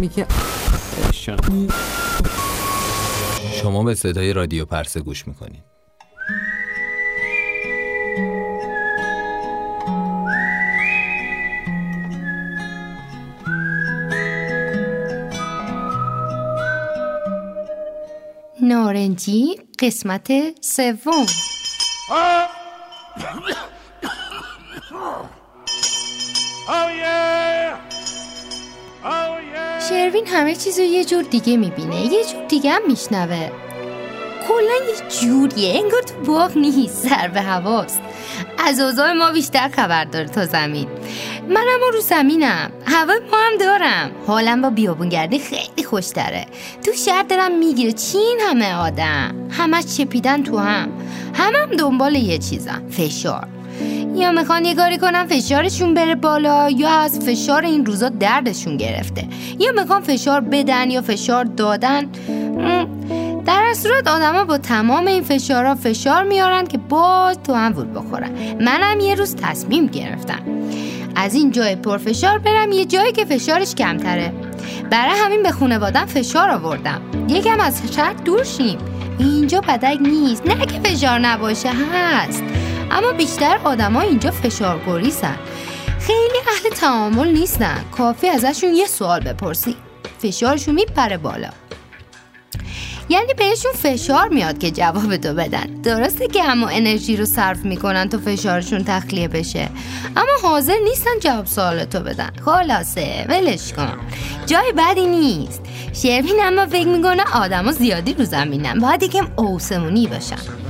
می‌کرد شما به صدای رادیو پرسه گوش می‌کنید. نارنجی قسمت سوم. شروین همه چیز رو یه جور دیگه می‌بینه یه جور دیگه هم میشنوه. کلا یه جوریه انگار تو باغ نیست سر به هواست. از اوضاع ما بیشتر خبر داره تا زمین. منم رو زمینم هوا ما هم دارم. حالم با بیابونگردی خیلی خوشتره. تو شهر دارم می‌گیره چین همه آدم. همه چپیدن تو هم. همم هم دنبال یه چیزم فشار. یا می‌خوان یه کاری کنن فشارشون بره بالا یا از فشار این روزا دردشون گرفته. یا می‌خوان فشار بدن یا فشار دادن. در از صورت آدما با تمام این فشارها فشار میارن که باز تو هم وول بخورن. منم یه روز تصمیم گرفتم. از این جای پرفشار برم یه جایی که فشارش کمتره. برای همین به خونوادم فشار آوردم. یکم از شهر دور شیم. اینجا بدک نیست. نه که فشار نباشه هست. اما بیشتر آدما اینجا فشار گریسن خیلی اهل تعامل نیستن. کافی ازشون یه سوال بپرسی فشارشون میپره بالا. یعنی بهشون فشار میاد که جواب تو بدن. درسته که اما انرژی رو صرف می‌کنن تا فشارشون تخلیه بشه. اما حاضر نیستن جواب سوالتو بدن. خلاصه ولش کن. جای بدی نیست. شروین اما فکر می‌کنه آدما زیادی رو زمینن. باید یکم اوسمونی باشن.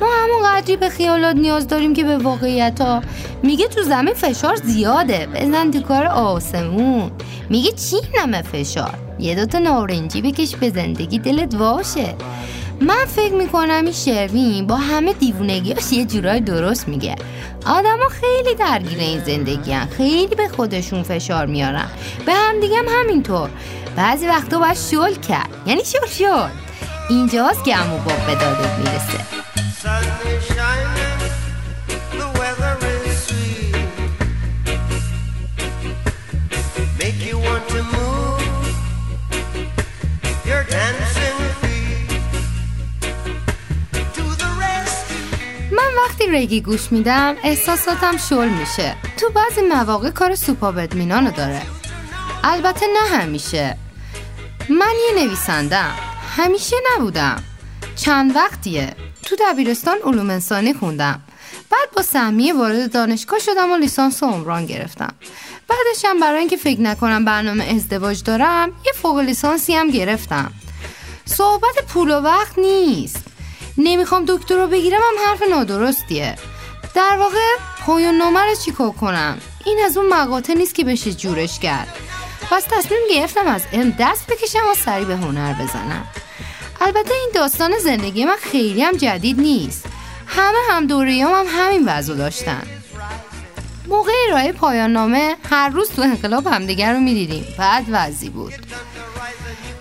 ما همون قدری به خیالات نیاز داریم که به واقعیت ها میگه تو زمین فشار زیاده. بزن تو کار آسمون. میگه چی نمه فشار؟ یه دوتا نارنجی بکش به زندگی دلت واشه من فکر می‌کنم این شروین با همه دیوونگیاش یه جورای درست میگه. آدما خیلی درگیر این زندگی هن. خیلی به خودشون فشار میارن. به هم دیگه هم همینطور. بعضی وقتا باید شل کرد. یعنی شل شد. اینجاست که امو باب به دادت می‌رسه. رگی گوش میدم احساساتم شل میشه. تو بعضی مواقع کار سوپا بدمینانو داره. البته نه همیشه. من یه نویسندم همیشه نبودم. چند وقتیه؟ تو دبیرستان علوم انسانی خوندم. بعد با سهمیه وارد دانشگاه شدم و لیسانس عمران گرفتم. بعدشم برای اینکه فکر نکنم برنامه ازدواج دارم یه فوق لیسانسی هم گرفتم. صحبت پول و وقت نیست. نمی‌خوام دکتر رو بگیرم هم حرف نادرستیه. در واقع نامه رو چیکار کنم؟ این از اون مقاطع نیست که بشه جورش کرد. پس تصمیم گرفتم از علم دست بکشم و سری به هنر بزنم. البته این داستان زندگی من خیلی هم جدید نیست. همه هم دوریام هم همین وضع داشتن. موقع ارائه پایان نامه هر روز تو انقلاب همدیگر رو می‌دیدیم. بعد وضعی بود.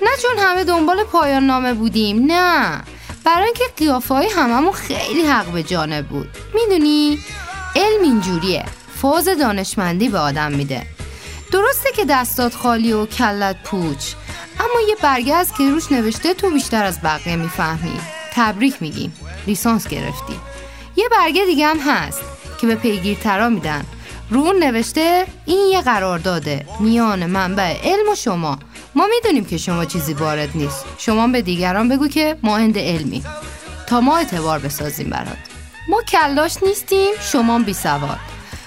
نه چون همه دنبال پایان نامه بودیم نه. برای اینکه قیافه های هممون خیلی حق به جانب بود. می‌دونی؟ علم اینجوریه. فاز دانشمندی به آدم میده. درسته که دستات خالی و کلت پوچ. اما یه برگه از که روش نوشته تو بیشتر از بقیه می‌فهمی. تبریک میگیم لیسانس گرفتی. یه برگه دیگه هم هست که به پیگیرترا میدن. رو نوشته این یه قرارداده میان منبع علم و شما. ما می‌دونیم که شما چیزی وارد نیست. شما به دیگران بگو که ما هند علمی. تا ما اعتبار بسازیم برات. ما کلاش نیستیم شما بی سواد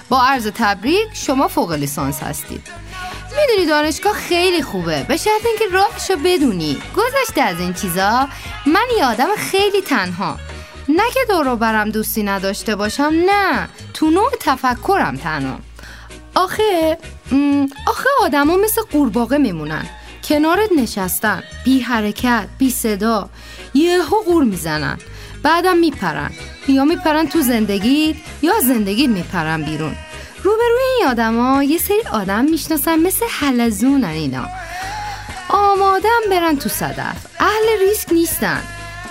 با عرض تبریک شما فوق لیسانس هستید. می‌دونی دانشگاه خیلی خوبه. به شرط اینکه راهشو بدونی. گذشته از این چیزا من یه آدم خیلی تنها. نه که دورو برم دوستی نداشته باشم نه. تو نوع تفکرم تنها. آخه آخه آدما مثل قورباغه میمونن. کنارت نشستن. بی حرکت بی صدا. یهو قور می‌زنن. بعدم میپرن. یا میپرن تو زندگی یا زندگی میپرن بیرون. روبروی آدما یه سری آدم می‌شناسن مثل حلزونن اینا. آمادم برن تو صدف. اهل ریسک نیستن.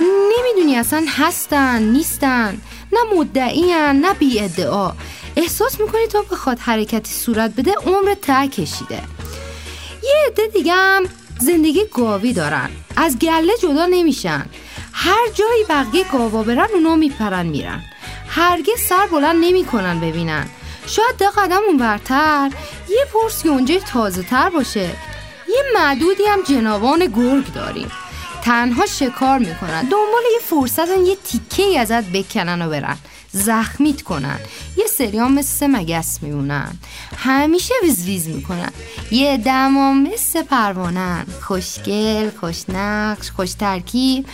نمی‌دونی اصلا هستن نیستن. نه مدعی نه بی ادعا احساس می‌کنی تا بخواد حرکتی صورت بده عمر ته کشیده. یه عده دیگه هم زندگی گاوی دارن. از گله جدا نمیشن. هر جایی بقیه گاوا برن اونا میپرن میرن. هرگز سر بلند نمی‌کنن ببینن. شاید ده قدم اون برتر. یه پرس یونجه تازه تر باشه. یه معدودی هم جنابان گرگ داریم. تنها شکار می‌کنن. دنبال یه فرصت یه تیکه ای ازت بکنن و برن. زخمیت کنن. یه سری هم مثل مگس میمونن. همیشه ویز می‌کنن. یه دمام مثل پروانن. خوشگل خوشنقش خوش ترکیب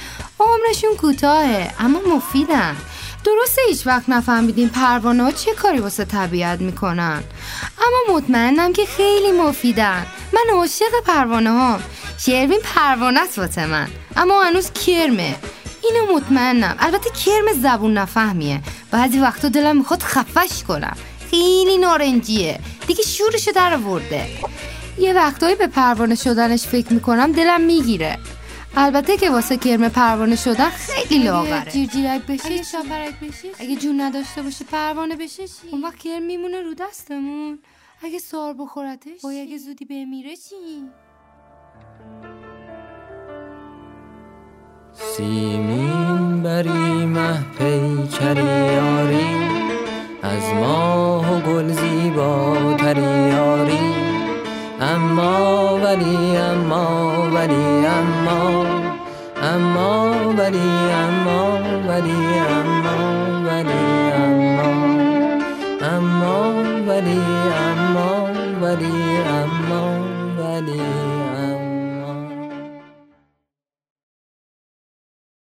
عمرشون کوتاهه اما مفیدن. درسته هیچ وقت نفهمیدیم پروانه ها چه کاری واسه طبیعت می‌کنن. اما مطمئنم که خیلی مفیدن. من عاشق پروانه ها شیروین پروانه است واسه من. اما هنوز کرمه. اینو مطمئنم. البته کرم زبون نفهمیه. بعضی وقتا دلم می‌خواد خفش کنم. خیلی نارنجیه. دیگه شورشو در آورده. یه وقتایی به پروانه شدنش فکر می‌کنم دلم می‌گیره. البته که واسه کرم پروانه شدن خیلی لاغره. جیرجیرک بشه اگه شاپرک بشه اگه جون نداشته باشه پروانه بشه چی اون وقت کرم میمونه رو دستمون. اگه سار بخورتش. با اگه زودی بمیره چی؟ سیمین بری مه پیکری از ماه و گل زیباتری یاری. اما ولی اما ولی